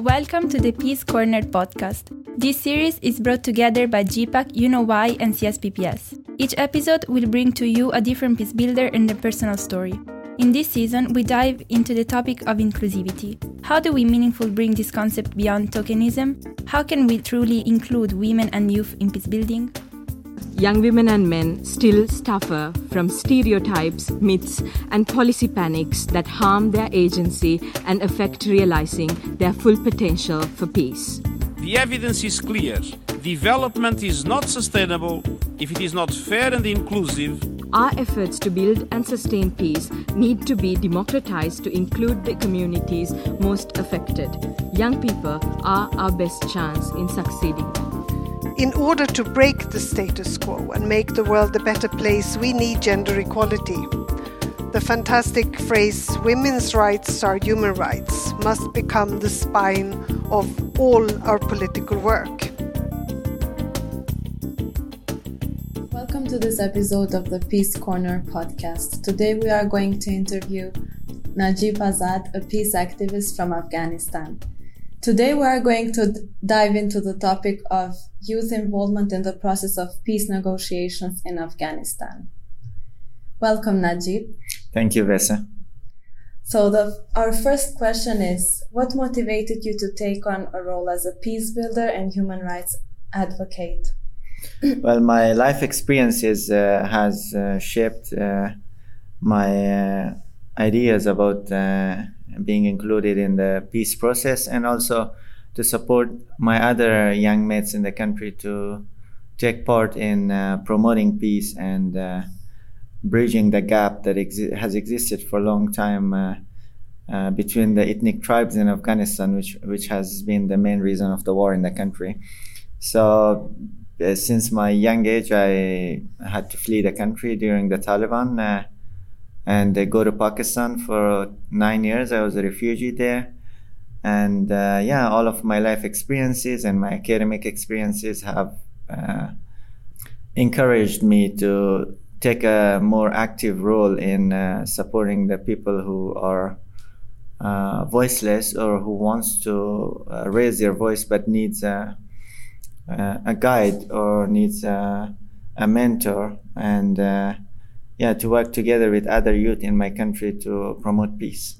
Welcome to the Peace Corner podcast. This series is brought together by GPAC, UNOY, and CSPPS. Each episode will bring to you a different peace builder and a personal story. In this season, we dive into the topic of inclusivity. How do we meaningfully bring this concept beyond tokenism? How can we truly include women and youth in peace building? Young women and men still suffer from stereotypes, myths, and policy panics that harm their agency and affect realizing their full potential for peace. The evidence is clear. Development is not sustainable if it is not fair and inclusive. Our efforts to build and sustain peace need to be democratized to include the communities most affected. Young people are our best chance in succeeding. In order to break the status quo and make the world a better place, we need gender equality. The fantastic phrase, women's rights are human rights, must become the spine of all our political work. Welcome to this episode of the Peace Corner podcast. Today we are going to interview Najeeb Azad, a peace activist from Afghanistan. Today we are going to dive into the topic of youth involvement in the process of peace negotiations in Afghanistan. Welcome, Najeeb. Thank you, Vesa. So the, our first question is, what motivated you to take on a role as a peace builder and human rights advocate? well, my life experiences uh, has uh, shaped uh, my uh, ideas about uh, being included in the peace process and also to support my other young mates in the country to take part in uh, promoting peace and uh, bridging the gap that exi- has existed for a long time uh, uh between the ethnic tribes in Afghanistan, which which has been the main reason of the war in the country. So, uh, since my young age, I had to flee the country during the Taliban uh, and I go to Pakistan for nine years. I was a refugee there, and uh, yeah, all of my life experiences and my academic experiences have uh, encouraged me to take a more active role in uh, supporting the people who are uh, voiceless or who wants to uh, raise their voice but needs a, a guide or needs a, a mentor and uh, yeah, to work together with other youth in my country to promote peace.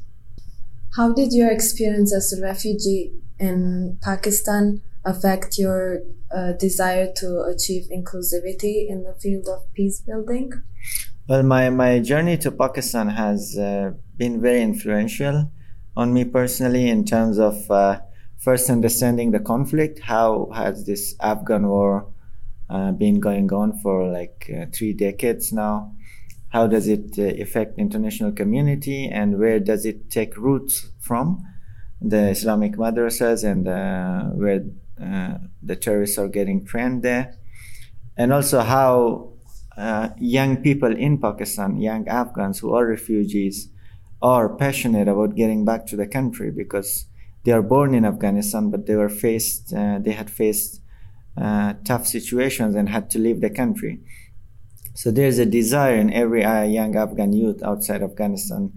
How did your experience as a refugee in Pakistan affect your uh, desire to achieve inclusivity in the field of peace building? Well, my, my journey to Pakistan has uh, been very influential on me personally in terms of uh, first understanding the conflict. How has this Afghan war uh, been going on for like uh, three decades now? How does it uh, affect international community and where does it take roots from? The islamic madrasas and uh, where uh, the terrorists are getting trained there. And also how uh, young people in pakistan young afghans who are refugees are passionate about getting back to the country because they are born in afghanistan but they were faced uh, they had faced uh, tough situations and had to leave the country so there's a desire in every uh, young Afghan youth outside Afghanistan.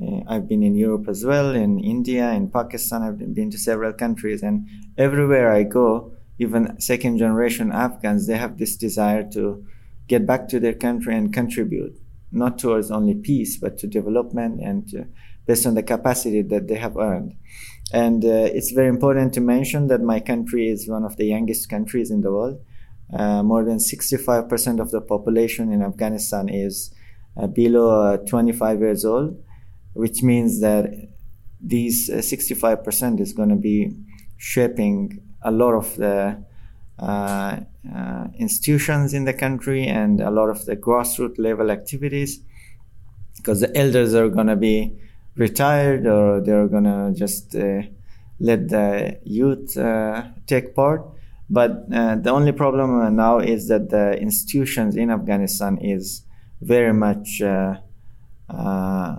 Uh, I've been in Europe as well, in India, in Pakistan. I've been to several countries, and everywhere I go, even second generation Afghans, they have this desire to get back to their country and contribute, not towards only peace, but to development and to, based on the capacity that they have earned. And uh, it's very important to mention that my country is one of the youngest countries in the world. Uh, more than 65% of the population in Afghanistan is uh, below uh, 25 years old, which means that these 65% is going to be shaping a lot of the uh, uh, institutions in the country and a lot of the grassroots level activities because the elders are going to be retired or they're going to just uh, let the youth take part but uh, the only problem uh, now is that the institutions in Afghanistan is very much uh, uh,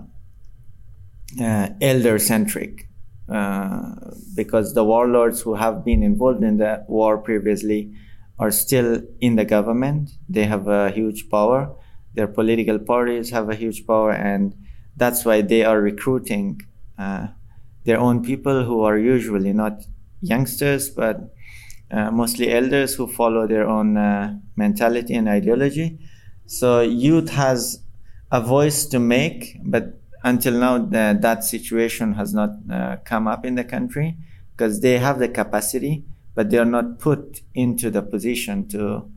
uh elder centric uh, because the warlords who have been involved in the war previously are still in the government. They have a huge power. Their political parties have a huge power, and that's why they are recruiting their own people who are usually not youngsters, but uh, mostly elders who follow their own uh, mentality and ideology. So youth has a voice to make, but until now the, that situation has not uh, come up in the country because they have the capacity, but they are not put into the position to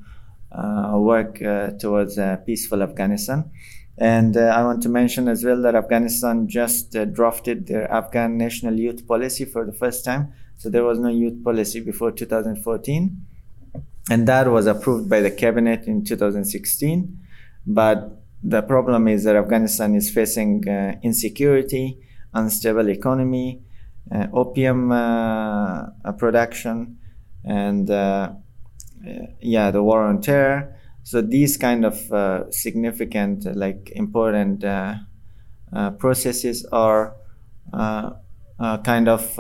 uh, work uh, towards a peaceful Afghanistan. And uh, I want to mention as well that Afghanistan just drafted their Afghan national youth policy for the first time. So there was no youth policy before 2014. And that was approved by the cabinet in 2016. But the problem is that Afghanistan is facing uh, insecurity, unstable economy, uh, opium uh, production, and uh, yeah, the war on terror. So these kind of uh, significant, like important uh, processes are kind of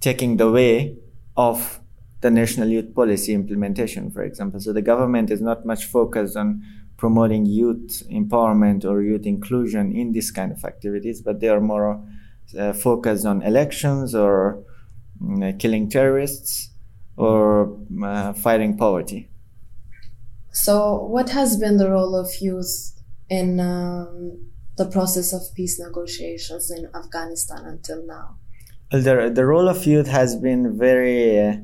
taking the way of the national youth policy implementation, for example. So the government is not much focused on promoting youth empowerment or youth inclusion in this kind of activities, but they are more uh, focused on elections or uh, killing terrorists or uh, fighting poverty. So, what has been the role of youth in um, the process of peace negotiations in Afghanistan until now? The, the role of youth has been very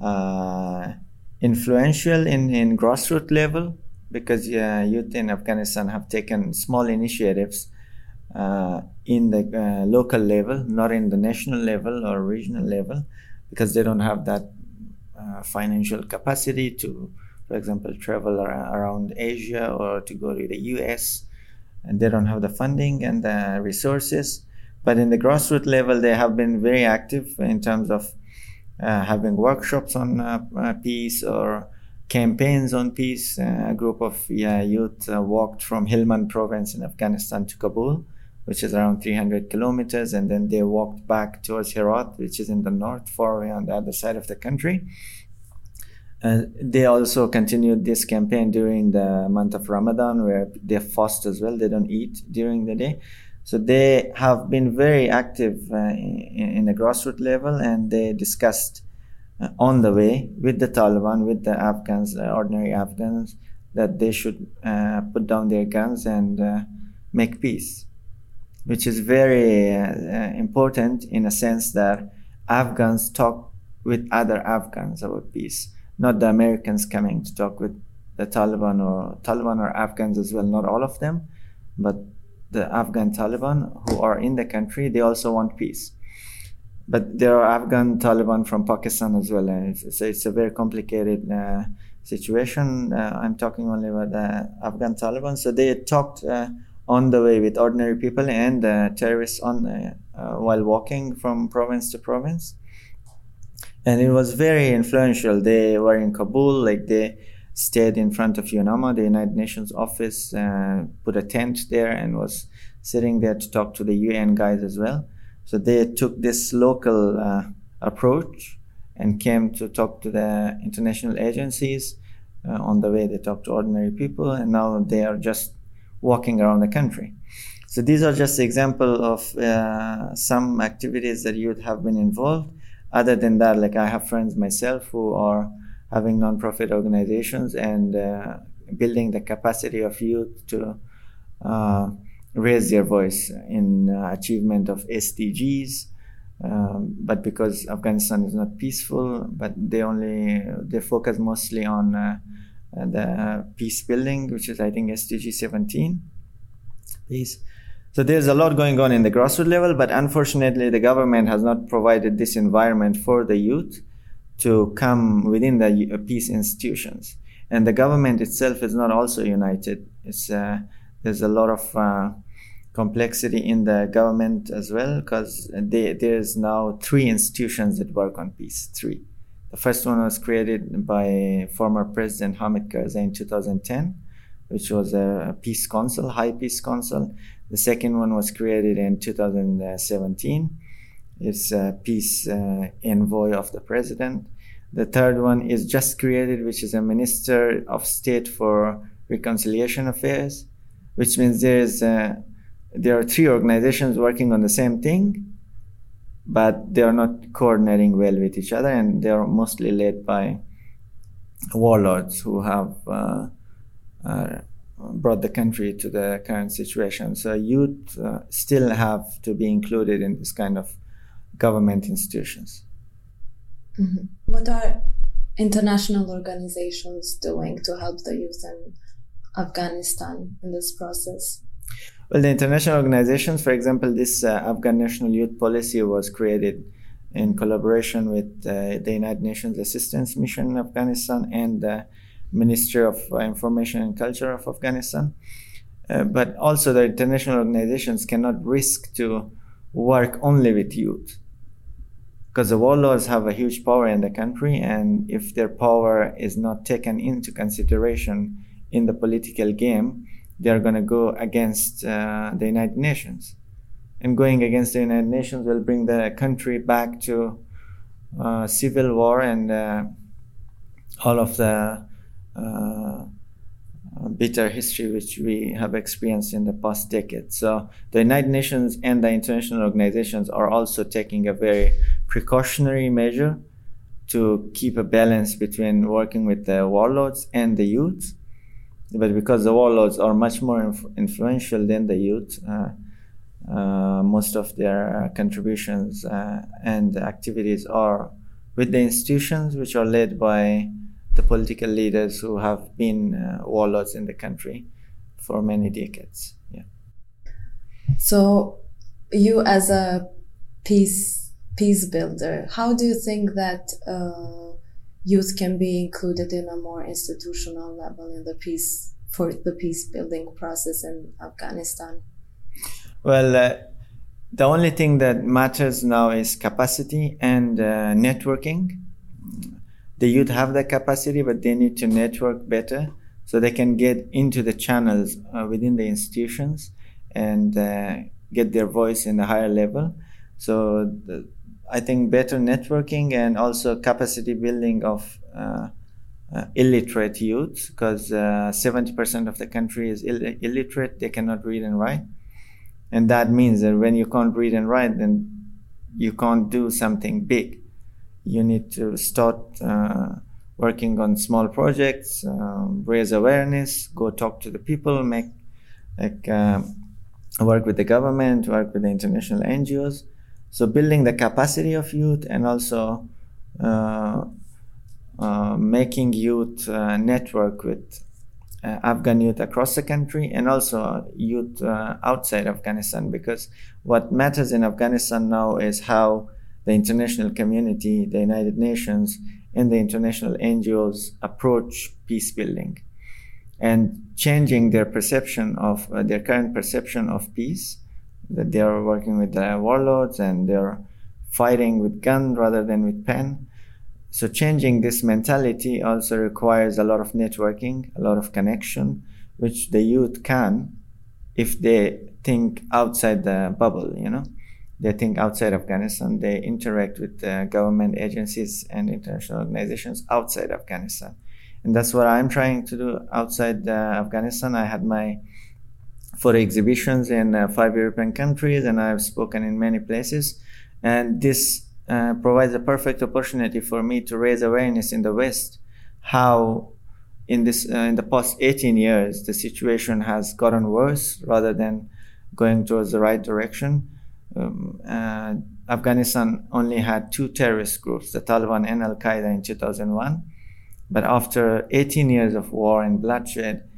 uh, influential in, in grassroots level because uh, youth in Afghanistan have taken small initiatives uh, in the uh, local level, not in the national level or regional level, because they don't have that uh, financial capacity to, for example, travel ar- around Asia or to go to the US. And they don't have the funding and the resources. But in the grassroots level, they have been very active in terms of uh, having workshops on uh, uh, peace or campaigns on peace. a group of youth walked from Helmand province in Afghanistan to Kabul, which is around 300 kilometers, and then they walked back towards Herat, which is in the north, far away on the other side of the country. Uh, they also continued this campaign during the month of Ramadan, where they fast as well. They don't eat during the day. So they have been very active uh, in, in, the grassroots level, and they discussed uh, on the way with the Taliban, with the Afghans, uh, ordinary Afghans, that they should uh, put down their guns and uh, make peace, which is very uh, important in a sense that Afghans talk with other Afghans about peace, not the Americans coming to talk with the Taliban or Taliban or Afghans as well, not all of them, but the Afghan Taliban who are in the country, they also want peace. But there are Afghan Taliban from Pakistan as well. And it's, it's a very complicated uh, situation. Uh, I'm talking only about the Afghan Taliban. So they talked uh, on the way with ordinary people and terrorists on uh, while walking from province to province. And it was very influential. They were in Kabul, like they stayed in front of UNAMA, the United Nations office, uh, put a tent there and was sitting there to talk to the UN guys as well. So they took this local uh, approach and came to talk to the international agencies. Uh, on the way, they talked to ordinary people, and now they are just walking around the country. So these are just example of uh, some activities that youth have been involved. Other than that, like I have friends myself who are having nonprofit organizations and uh, building the capacity of youth to uh, raise their voice in uh, achievement of SDGs. Um, but because Afghanistan is not peaceful, but they only they focus mostly on uh, the peace building, which is I think SDG 17. Peace. So there's a lot going on in the grassroots level, but unfortunately, the government has not provided this environment for the youth to come within the uh, peace institutions. And the government itself is not also united. It's, uh, there's a lot of uh, complexity in the government as well because there's now three institutions that work on peace. Three. The first one was created by former President Hamid Karzai in 2010, which was a peace council, high peace council. The second one was created in 2017 is a peace uh, envoy of the president. The third one is just created, which is a minister of state for reconciliation affairs, which means there is uh, there are three organizations working on the same thing, but they are not coordinating well with each other, and they are mostly led by warlords who have uh, uh, brought the country to the current situation. So youth uh, still have to be included in this kind of government institutions. Mm-hmm. What are international organizations doing to help the youth in Afghanistan in this process? Well, the international organizations, for example, this uh, Afghan National Youth Policy was created in collaboration with uh, the United Nations Assistance Mission in Afghanistan and the Ministry of Information and Culture of Afghanistan. Uh, but also, the international organizations cannot risk to work only with youth because the warlords have a huge power in the country, and if their power is not taken into consideration in the political game, they are going to go against uh, the United Nations. And going against the United Nations will bring the country back to uh, civil war and uh, all of the uh, bitter history which we have experienced in the past decade. So the United Nations and the international organizations are also taking a very precautionary measure to keep a balance between working with the warlords and the youth. But because the warlords are much more inf- influential than the youth, uh, uh, most of their uh, contributions uh, and activities are with the institutions which are led by the political leaders who have been uh, warlords in the country for many decades. Yeah. So, you as a peace peace builder, how do you think that uh, youth can be included in a more institutional level in the peace for the peace building process in Afghanistan? Well. Uh, the only thing that matters now is capacity and uh, networking the youth have the capacity, but they need to network better so they can get into the channels uh, within the institutions and uh, get their voice in a higher level. So the, I think better networking and also capacity building of uh, uh illiterate youth, because 70% uh, of the country is Ill- illiterate, they cannot read and write. And that means that when you can't read and write, then you can't do something big you need to start uh, working on small projects, um, raise awareness, go talk to the people, make like uh, work with the government, work with the international NGOs. So building the capacity of youth and also uh, uh making youth uh, network with Afghan youth across the country and also youth outside Afghanistan because what matters in Afghanistan now is how the international community, the United Nations, and the international NGOs approach peace building and changing their perception of uh, their current perception of peace that they are working with the warlords and they're fighting with gun rather than with pen so changing this mentality also requires a lot of networking a lot of connection which the youth can if they think outside the bubble you know they think outside Afghanistan. They interact with uh, government agencies and international organizations outside Afghanistan. And that's what I'm trying to do outside uh, Afghanistan. I had my photo exhibitions in uh, five European countries and I've spoken in many places. And this uh, provides a perfect opportunity for me to raise awareness in the West how in this uh, in the past 18 years the situation has gotten worse rather than going towards the right direction um, uh, Afghanistan only had two terrorist groups, the Taliban and Al Qaeda, in 2001. But after 18 years of war and bloodshed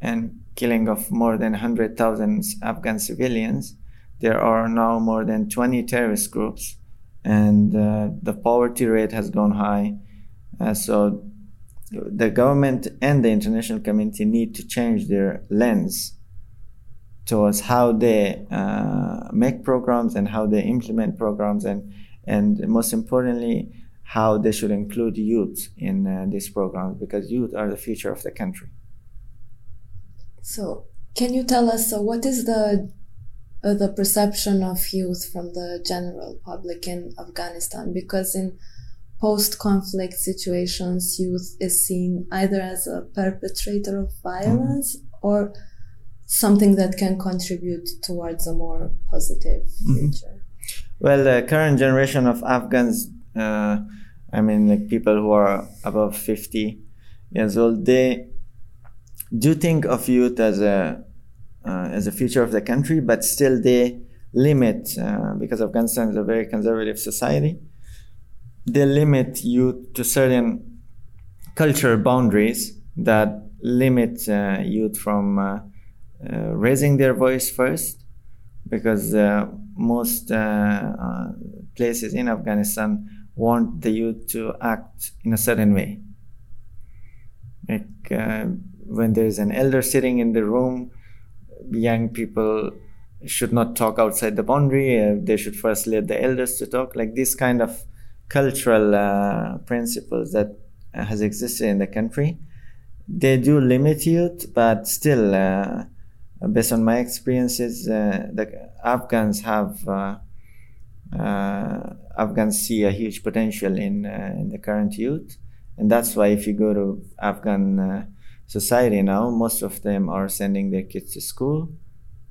and killing of more than 100,000 Afghan civilians, there are now more than 20 terrorist groups, and uh, the poverty rate has gone high. Uh, so the government and the international community need to change their lens towards how they uh, make programs and how they implement programs and and most importantly how they should include youth in uh, these programs because youth are the future of the country so can you tell us so what is the uh, the perception of youth from the general public in afghanistan because in post-conflict situations youth is seen either as a perpetrator of violence mm-hmm. or something that can contribute towards a more positive mm-hmm. future? Well, the current generation of Afghans, uh, I mean, like people who are above 50 years old, they do think of youth as a uh, as a future of the country, but still they limit uh, because Afghanistan is a very conservative society. They limit youth to certain cultural boundaries that limit uh, youth from uh, uh, raising their voice first, because uh, most places in Afghanistan want the youth to act in a certain way. Like when there's an elder sitting in the room, young people should not talk outside the boundary. Uh, they should first let the elders to talk. Like this kind of cultural uh, principles that uh, has existed in the country, they do limit youth, but still, uh, based on my experiences, uh, the Afghans have. Uh, Afghans see a huge potential in in the current youth, and that's why if you go to Afghan society now, most of them are sending their kids to school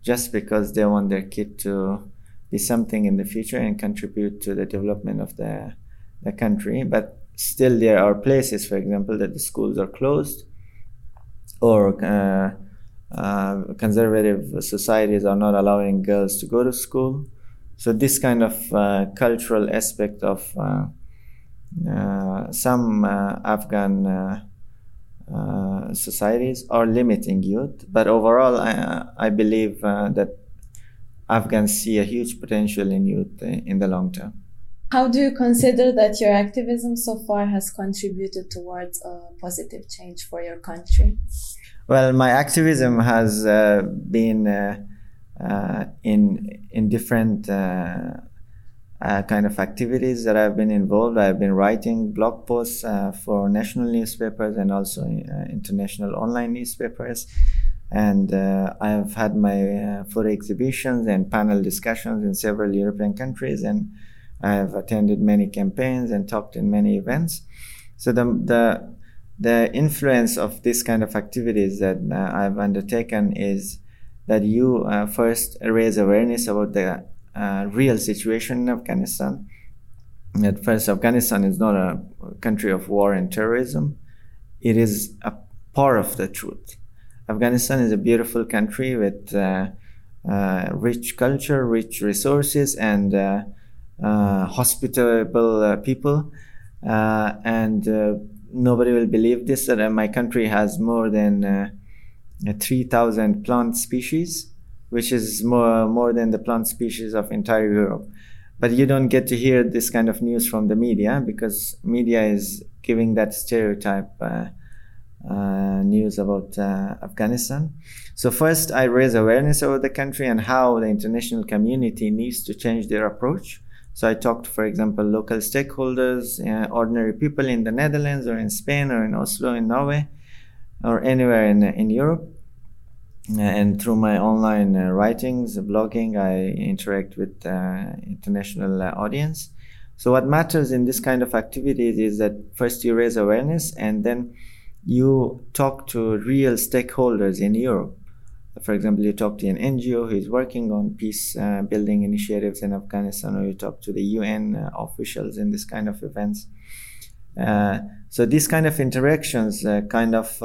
just because they want their kid to be something in the future and contribute to the development of the, the country. But still, there are places, for example, that the schools are closed or uh, uh, conservative societies are not allowing girls to go to school. So, this kind of uh, cultural aspect of uh, uh, some uh, Afghan uh, societies are limiting youth. But overall, I, I believe uh, that Afghans see a huge potential in youth in the long term. How do you consider that your activism so far has contributed towards a positive change for your country? Well, my activism has uh, been uh, uh, in in different uh, kind of activities that I've been involved. I've been writing blog posts uh, for national newspapers and also uh, international online newspapers. And uh, I've had my uh, photo exhibitions and panel discussions in several European countries, and I've attended many campaigns and talked in many events. So the the the influence of this kind of activities that uh, I've undertaken is that you first raise awareness about the uh, real situation in Afghanistan. At first, Afghanistan is not a country of war and terrorism. It is a part of the truth. Afghanistan is a beautiful country with uh, uh, rich culture, rich resources, and uh, uh, hospitable uh, people. and nobody will believe this that my country has more than 3,000 plant species which is more more than the plant species of entire Europe. But you don't get to hear this kind of news from the media because media is giving that stereotype uh, uh, news about uh, Afghanistan. So first, I raise awareness about the country and how the international community needs to change their approach. So I talked, for example, local stakeholders, uh, ordinary people in the Netherlands or in Spain or in Oslo in Norway or anywhere in, in Europe and through my online uh, writings, blogging, I interact with uh, international uh, audience. So what matters in this kind of activities is that first you raise awareness and then you talk to real stakeholders in Europe. For example, you talk to an NGO who is working on peace uh, building initiatives in Afghanistan, or you talk to the UN uh, officials in this kind of events. Uh, so these kind of interactions kind of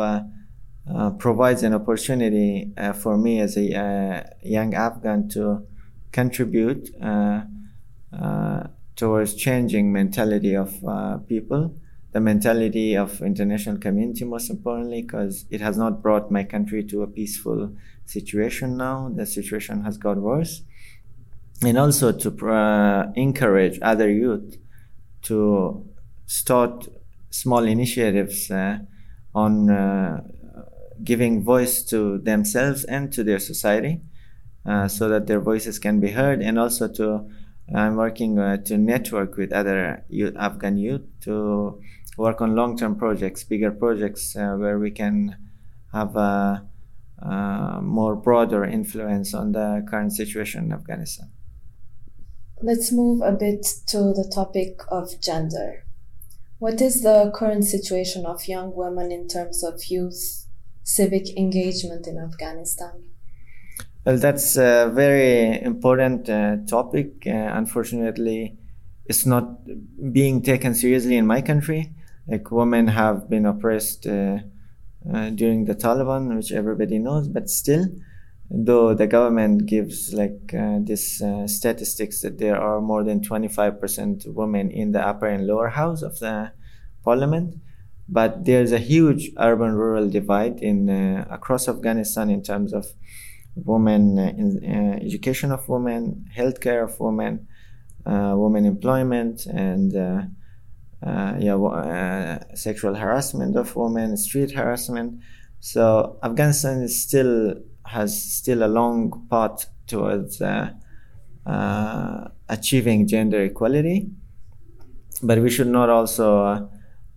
uh, provides an opportunity uh, for me as a uh, young Afghan to contribute uh, uh, towards changing mentality of people, the mentality of international community most importantly, because it has not brought my country to a peaceful situation now. The situation has got worse. And also to encourage other youth to start small initiatives on giving voice to themselves and to their society uh, so that their voices can be heard and also to I'm working uh, to network with other youth, Afghan youth to work on long-term projects, bigger projects uh, where we can have a, a, more broader influence on the current situation in Afghanistan. Let's move a bit to the topic of gender. What is the current situation of young women in terms of youth civic engagement in Afghanistan? Well, that's a very important uh, topic. Uh, unfortunately, it's not being taken seriously in my country. Like women have been oppressed uh, uh during the Taliban, which everybody knows, but still, though the government gives like uh, this uh, statistics that there are more than 25% women in the upper and lower house of the parliament, but there's a huge urban-rural divide in uh, across Afghanistan in terms of women uh, in uh, education of women, healthcare of women, uh, women employment, and uh, uh yeah, sexual harassment of women, street harassment. So Afghanistan is still has still a long path towards achieving gender equality, but we should not also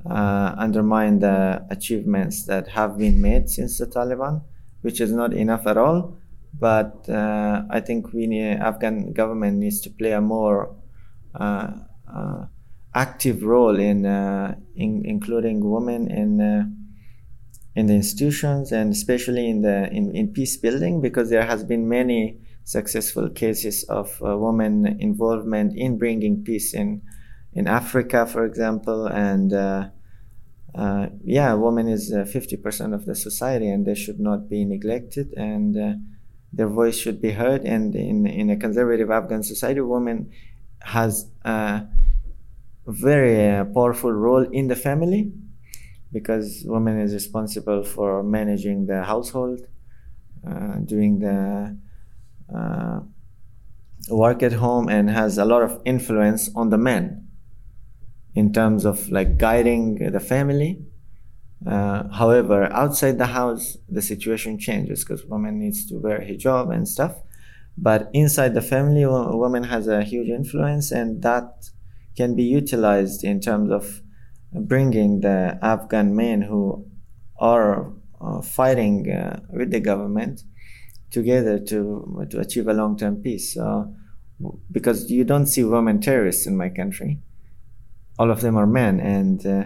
uh, undermine the achievements that have been made since the Taliban, which is not enough at all. But uh, I think we need, Afghan government needs to play a more uh, uh, active role in, uh, in, including women in uh, in the institutions and especially in the in, in peace building because there has been many successful cases of women involvement in bringing peace in in Africa, for example, and yeah, women is 50% of the society and they should not be neglected and their voice should be heard. And in, in a conservative Afghan society, women has a very uh, powerful role in the family because woman is responsible for managing the household, uh, doing the uh, work at home, and has a lot of influence on the men in terms of like guiding the family uh, however, outside the house, the situation changes because woman needs to wear hijab and stuff. But inside the family, woman has a huge influence, and that can be utilized in terms of bringing the Afghan men who are uh, fighting uh, with the government together to to achieve a long-term peace. Because you don't see women terrorists in my country, all of them are men, and uh,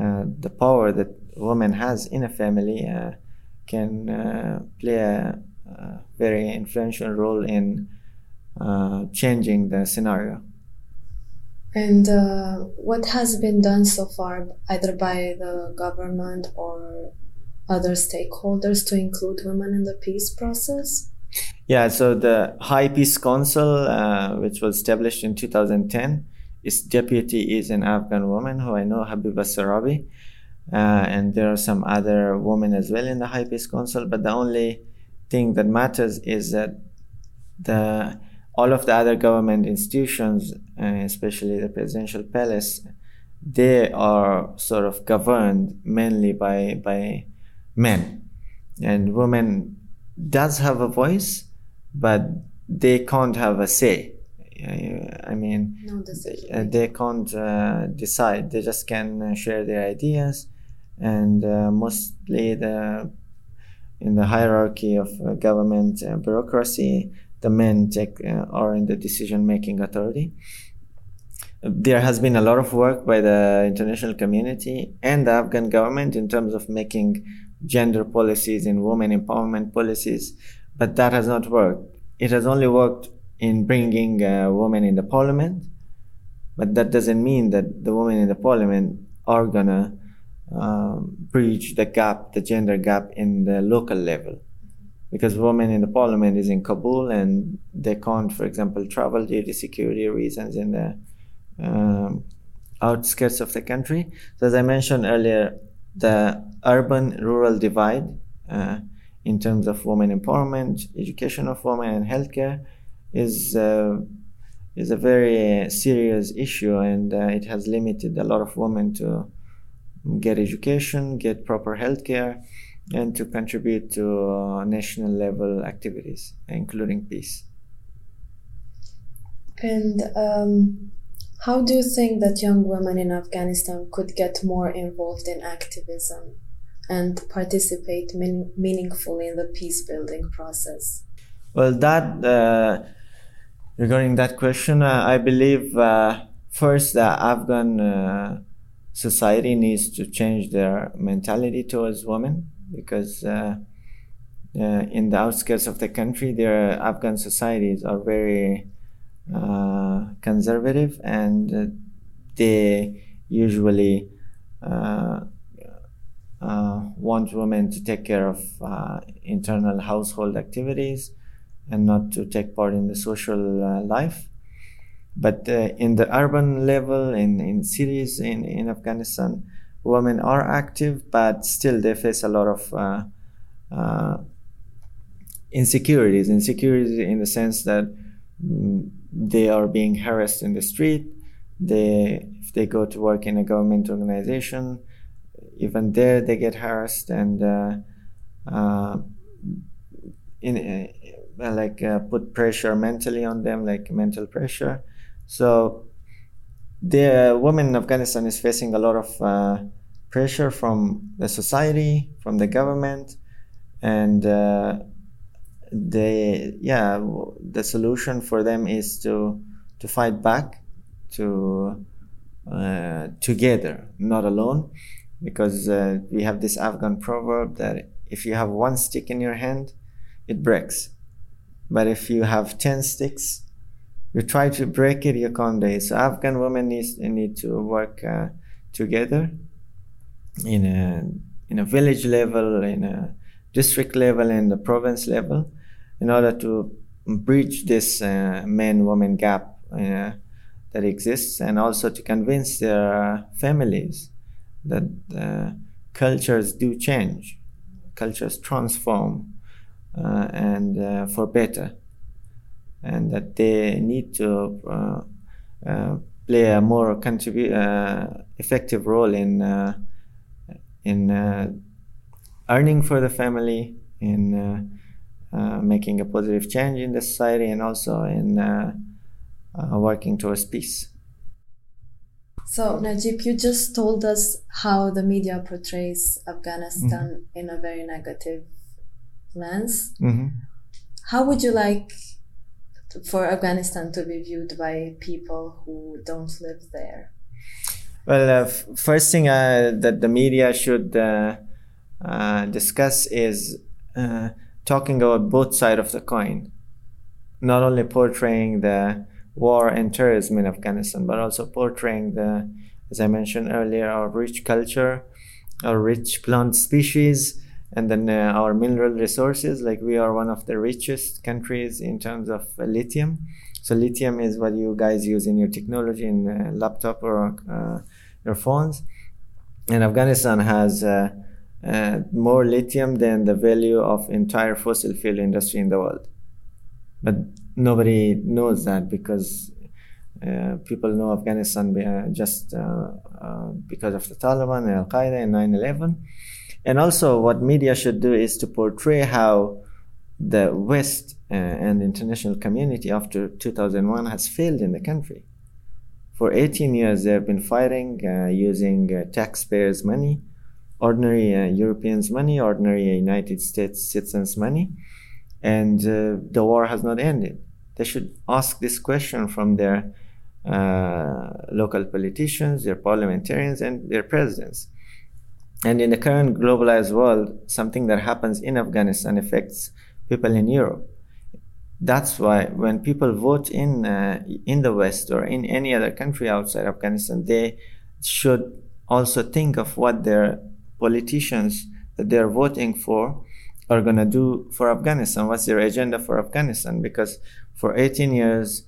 uh the power that woman has in a family uh, can uh, play a, a, very influential role in uh, changing the scenario. And uh, what has been done so far, either by the government or other stakeholders, to include women in the peace process? Yeah, so the High Peace Council, uh, which was established in 2010, its deputy is an Afghan woman who I know, Habiba Sarabi uh, and there are some other women as well in the High Peace Council. But the only thing that matters is that the all of the other government institutions, uh, especially the presidential palace, they are sort of governed mainly by by men, and women does have a voice, but they can't have a say. I mean, no they, they can't uh, decide. They just can uh, share their ideas and uh, mostly the in the hierarchy of uh, government uh, bureaucracy, the men take, uh, are in the decision-making authority. There has been a lot of work by the international community and the Afghan government in terms of making gender policies and women empowerment policies, but that has not worked. It has only worked in bringing uh, women in the parliament, but that doesn't mean that the women in the parliament are gonna um, bridge the gap, the gender gap in the local level. Because women in the parliament is in Kabul and they can't, for example, travel due to security reasons in the um, outskirts of the country. So, as I mentioned earlier, the urban rural divide uh, in terms of women empowerment, education of women, and healthcare is. Uh, is a very serious issue and uh, it has limited a lot of women to get education, get proper health care, and to contribute to uh, national level activities, including peace. And um, how do you think that young women in Afghanistan could get more involved in activism and participate mean- meaningfully in the peace building process? Well, that uh, regarding that question, uh, I believe uh, first the Afghan uh, society needs to change their mentality towards women because uh, uh, in the outskirts of the country, their Afghan societies are very uh, conservative and uh, they usually uh, uh, want women to take care of uh, internal household activities and not to take part in the social life. But in the urban level, in, in cities in, in Afghanistan, women are active, but still they face a lot of insecurities. Insecurities in the sense that mm, they are being harassed in the street. They, if they go to work in a government organization, even there they get harassed and uh, uh, in uh, like uh, put pressure mentally on them, like mental pressure. So the woman in Afghanistan is facing a lot of uh, pressure from the society, from the government, and uh, they yeah the solution for them is to to fight back to uh, together not alone because uh, we have this afghan proverb that if you have one stick in your hand it breaks but if you have 10 sticks you try to break it you can't do it. So afghan women need, need to work uh, together in a in a village level in a district level and the province level in order to bridge this uh, man woman gap uh, that exists and also to convince their families that uh, cultures do change, cultures transform uh, and uh, for better, and that they need to uh, play a more contribu- effective role in in earning for the family in uh, making a positive change in the society and also in uh, uh, working towards peace. So, Najeeb, you just told us how the media portrays Afghanistan mm-hmm. in a very negative lens. Mm-hmm. How would you like for Afghanistan to be viewed by people who don't live there? Well, uh, f- first thing uh, that the media should uh, discuss is talking about both sides of the coin, not only portraying the war and terrorism in Afghanistan, but also portraying the, as I mentioned earlier, our rich culture, our rich plant species, and then uh, our mineral resources. Like we are one of the richest countries in terms of uh, lithium. So lithium is what you guys use in your technology, in uh, laptop or uh, your phones. And Afghanistan has uh, uh, more lithium than the value of entire fossil fuel industry in the world. But nobody knows that because people know Afghanistan just because of the Taliban and Al Qaeda and 9 11. And also, what media should do is to portray how the West uh, and international community after 2001 has failed in the country. For 18 years, they have been fighting using taxpayers' money ordinary uh, Europeans' money, ordinary United States citizens' money, and uh, the war has not ended. They should ask this question from their uh, local politicians, their parliamentarians, and their presidents. And in the current globalized world, something that happens in Afghanistan affects people in Europe. That's why when people vote in uh, in the West or in any other country outside Afghanistan, they should also think of what their politicians that they're voting for are going to do for Afghanistan? What's their agenda for Afghanistan? Because for 18 years,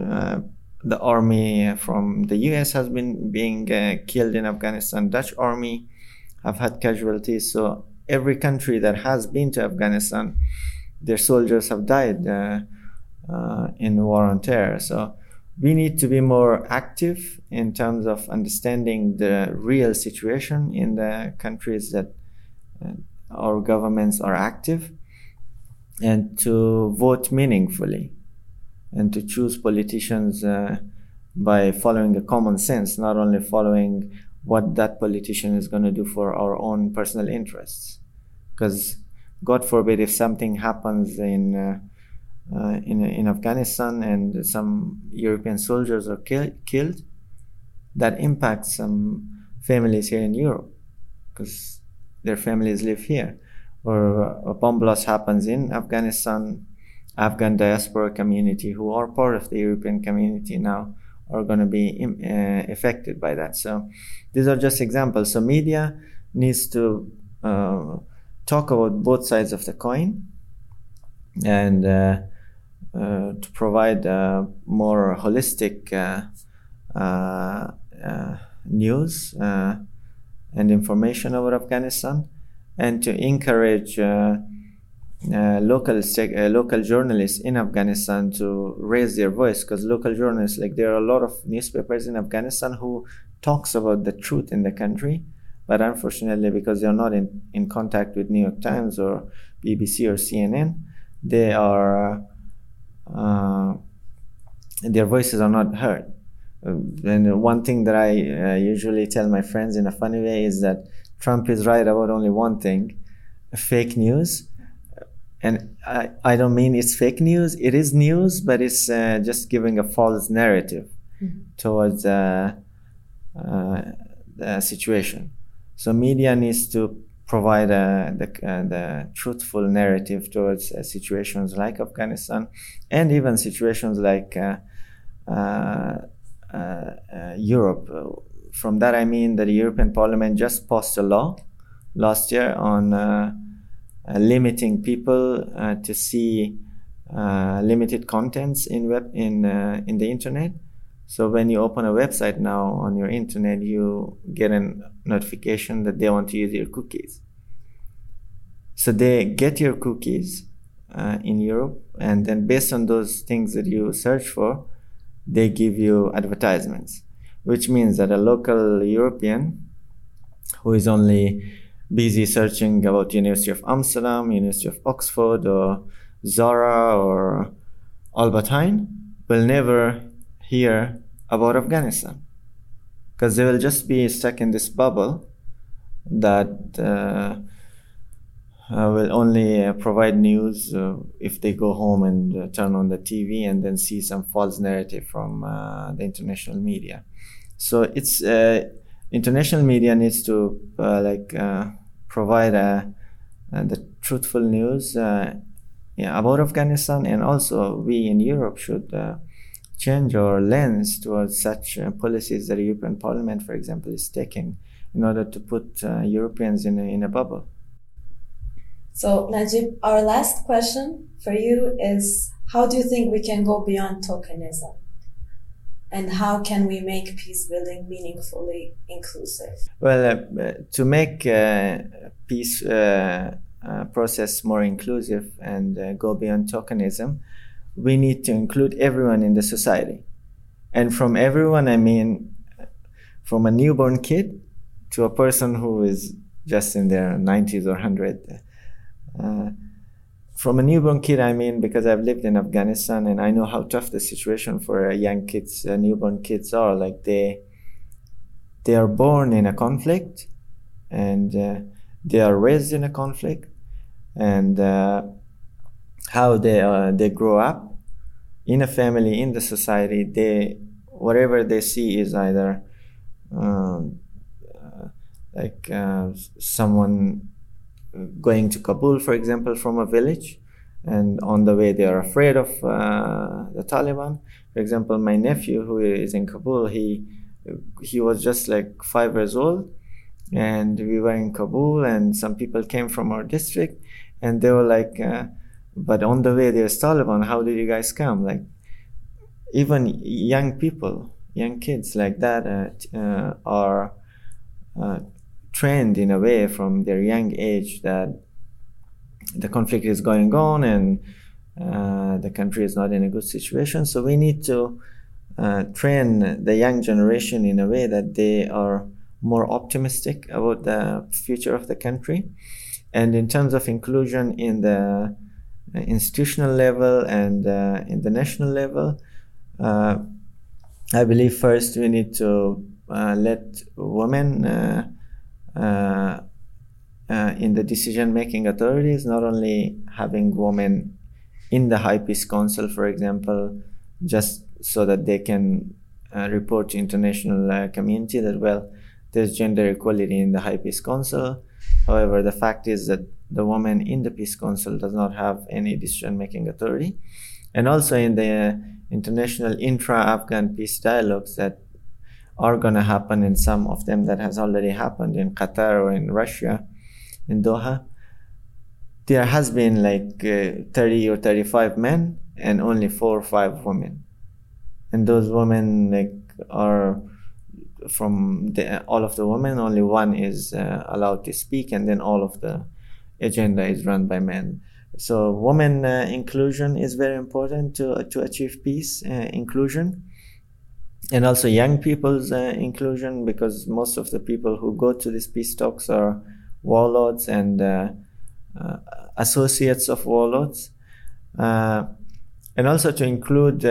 uh, the army from the US has been being uh, killed in Afghanistan. Dutch army have had casualties. So every country that has been to Afghanistan, their soldiers have died uh, uh in war on terror. So we need to be more active in terms of understanding the real situation in the countries that uh, our governments are active and to vote meaningfully and to choose politicians uh, by following a common sense, not only following what that politician is going to do for our own personal interests. Because, God forbid, if something happens in uh, uh, in, in Afghanistan and some European soldiers are kill, killed, that impacts some families here in Europe because their families live here. or a bomb blast happens in Afghanistan, Afghan diaspora community who are part of the European community now are going to be uh, affected by that. So these are just examples. So media needs to uh, talk about both sides of the coin and uh, uh to provide uh, more holistic uh, news and information about Afghanistan and to encourage uh, local uh, local journalists in Afghanistan to raise their voice because local journalists like there are a lot of newspapers in Afghanistan who talks about the truth in the country but unfortunately because they're not in, in contact with New York Times or BBC or CNN they are uh, their voices are not heard. And one thing that I uh, usually tell my friends in a funny way is that Trump is right about only one thing fake news and I, I don't mean it's fake news it is news but it's uh, just giving a false narrative mm-hmm. towards uh, uh, the situation so media needs to provide uh, the, uh, the truthful narrative towards uh, situations like afghanistan and even situations like europe from that i mean that the european parliament just passed a law last year on uh, limiting people uh, to see uh, limited contents in web in in the internet. So when you open a website now on your internet, you get a notification that they want to use your cookies. So they get your cookies uh, in Europe, and then based on those things that you search for, they give you advertisements, which means that a local European who is only busy searching about University of Amsterdam, University of Oxford, or Zara or Albert Heijn will never hear about Afghanistan because they will just be stuck in this bubble that uh, uh, will only uh, provide news uh, if they go home and uh, turn on the TV and then see some false narrative from uh, the international media. So it's international media needs to like provide uh, uh, the truthful news uh, yeah, about Afghanistan, and also we in Europe should change our lens towards such policies that the European Parliament, for example, is taking in order to put Europeans in a, in a bubble. So, Najeeb, our last question for you is how do you think we can go beyond tokenism? And how can we make peace building meaningfully inclusive? Well, uh, to make uh, peace uh, uh process more inclusive and uh, go beyond tokenism, we need to include everyone in the society. And from everyone, I mean from a newborn kid to a person who is just in their 90s or 100 from a newborn kid, I mean, because I've lived in Afghanistan and I know how tough the situation for uh, young kids, uh, newborn kids are. Like they, they are born in a conflict, and uh, they are raised in a conflict, and uh, how they uh, they grow up in a family in the society. They whatever they see is either um, uh, like someone going to Kabul, for example, from a village, and on the way they are afraid of uh, the Taliban. For example, my nephew who is in Kabul, he he was just like five years old, and we were in Kabul, and some people came from our district, and they were like, uh, "But on the way there's Taliban. How did you guys come?" Like even young people, young kids like that uh, uh are uh, trained in a way from their young age that the conflict is going on and uh, the country is not in a good situation. So we need to uh, train the young generation in a way that they are more optimistic about the future of the country. And in terms of inclusion in the institutional level and uh, in the national level, uh, I believe first we need to uh, let women uh, uh, uh, in the decision making authorities, not only having women in the High Peace Council, for example, just so that they can uh, report to international uh, community that well, there's gender equality in the High Peace Council. However, the fact is that the woman in the Peace Council does not have any decision making authority. And also in the international intra Afghan peace dialogues that are going to happen, and some of them that has already happened in Qatar or in Russia, in Doha, there has been like uh, 30 or 35 men and only four or five women. And those women like are from the, all of the women, only one is uh, allowed to speak, and then all of the agenda is run by men. So, women uh, inclusion is very important to to achieve peace uh, inclusion, and also young people's uh, inclusion because most of the people who go to these peace talks are warlords and uh, uh, associates of warlords, and also to include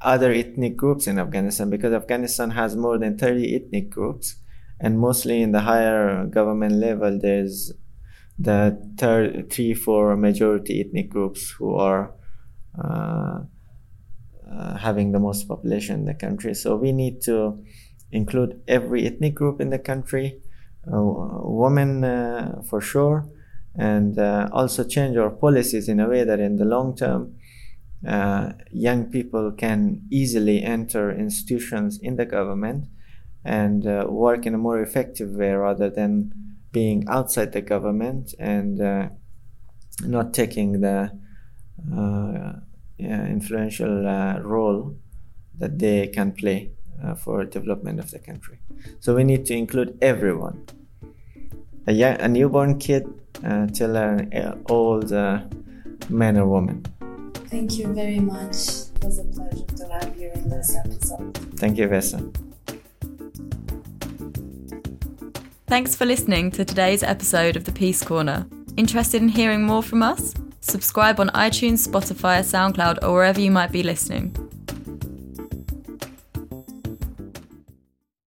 other ethnic groups in Afghanistan because Afghanistan has more than 30 ethnic groups. And mostly in the higher government level there's the third, three four majority ethnic groups who are uh, having the most population in the country. So we need to include every ethnic group in the country uh, women uh, for sure and uh, also change our policies in a way that in the long term uh, young people can easily enter institutions in the government and work in a more effective way rather than being outside the government and not taking the influential uh, role that they can play uh, for development of the country. So we need to include everyone, a, young, a newborn kid till an old man or woman. Thank you very much. It was a pleasure to have you in this episode. Thank you, Vesa. Thanks for listening to today's episode of the Peace Corner. Interested in hearing more from us? Subscribe on iTunes, Spotify, SoundCloud, or wherever you might be listening.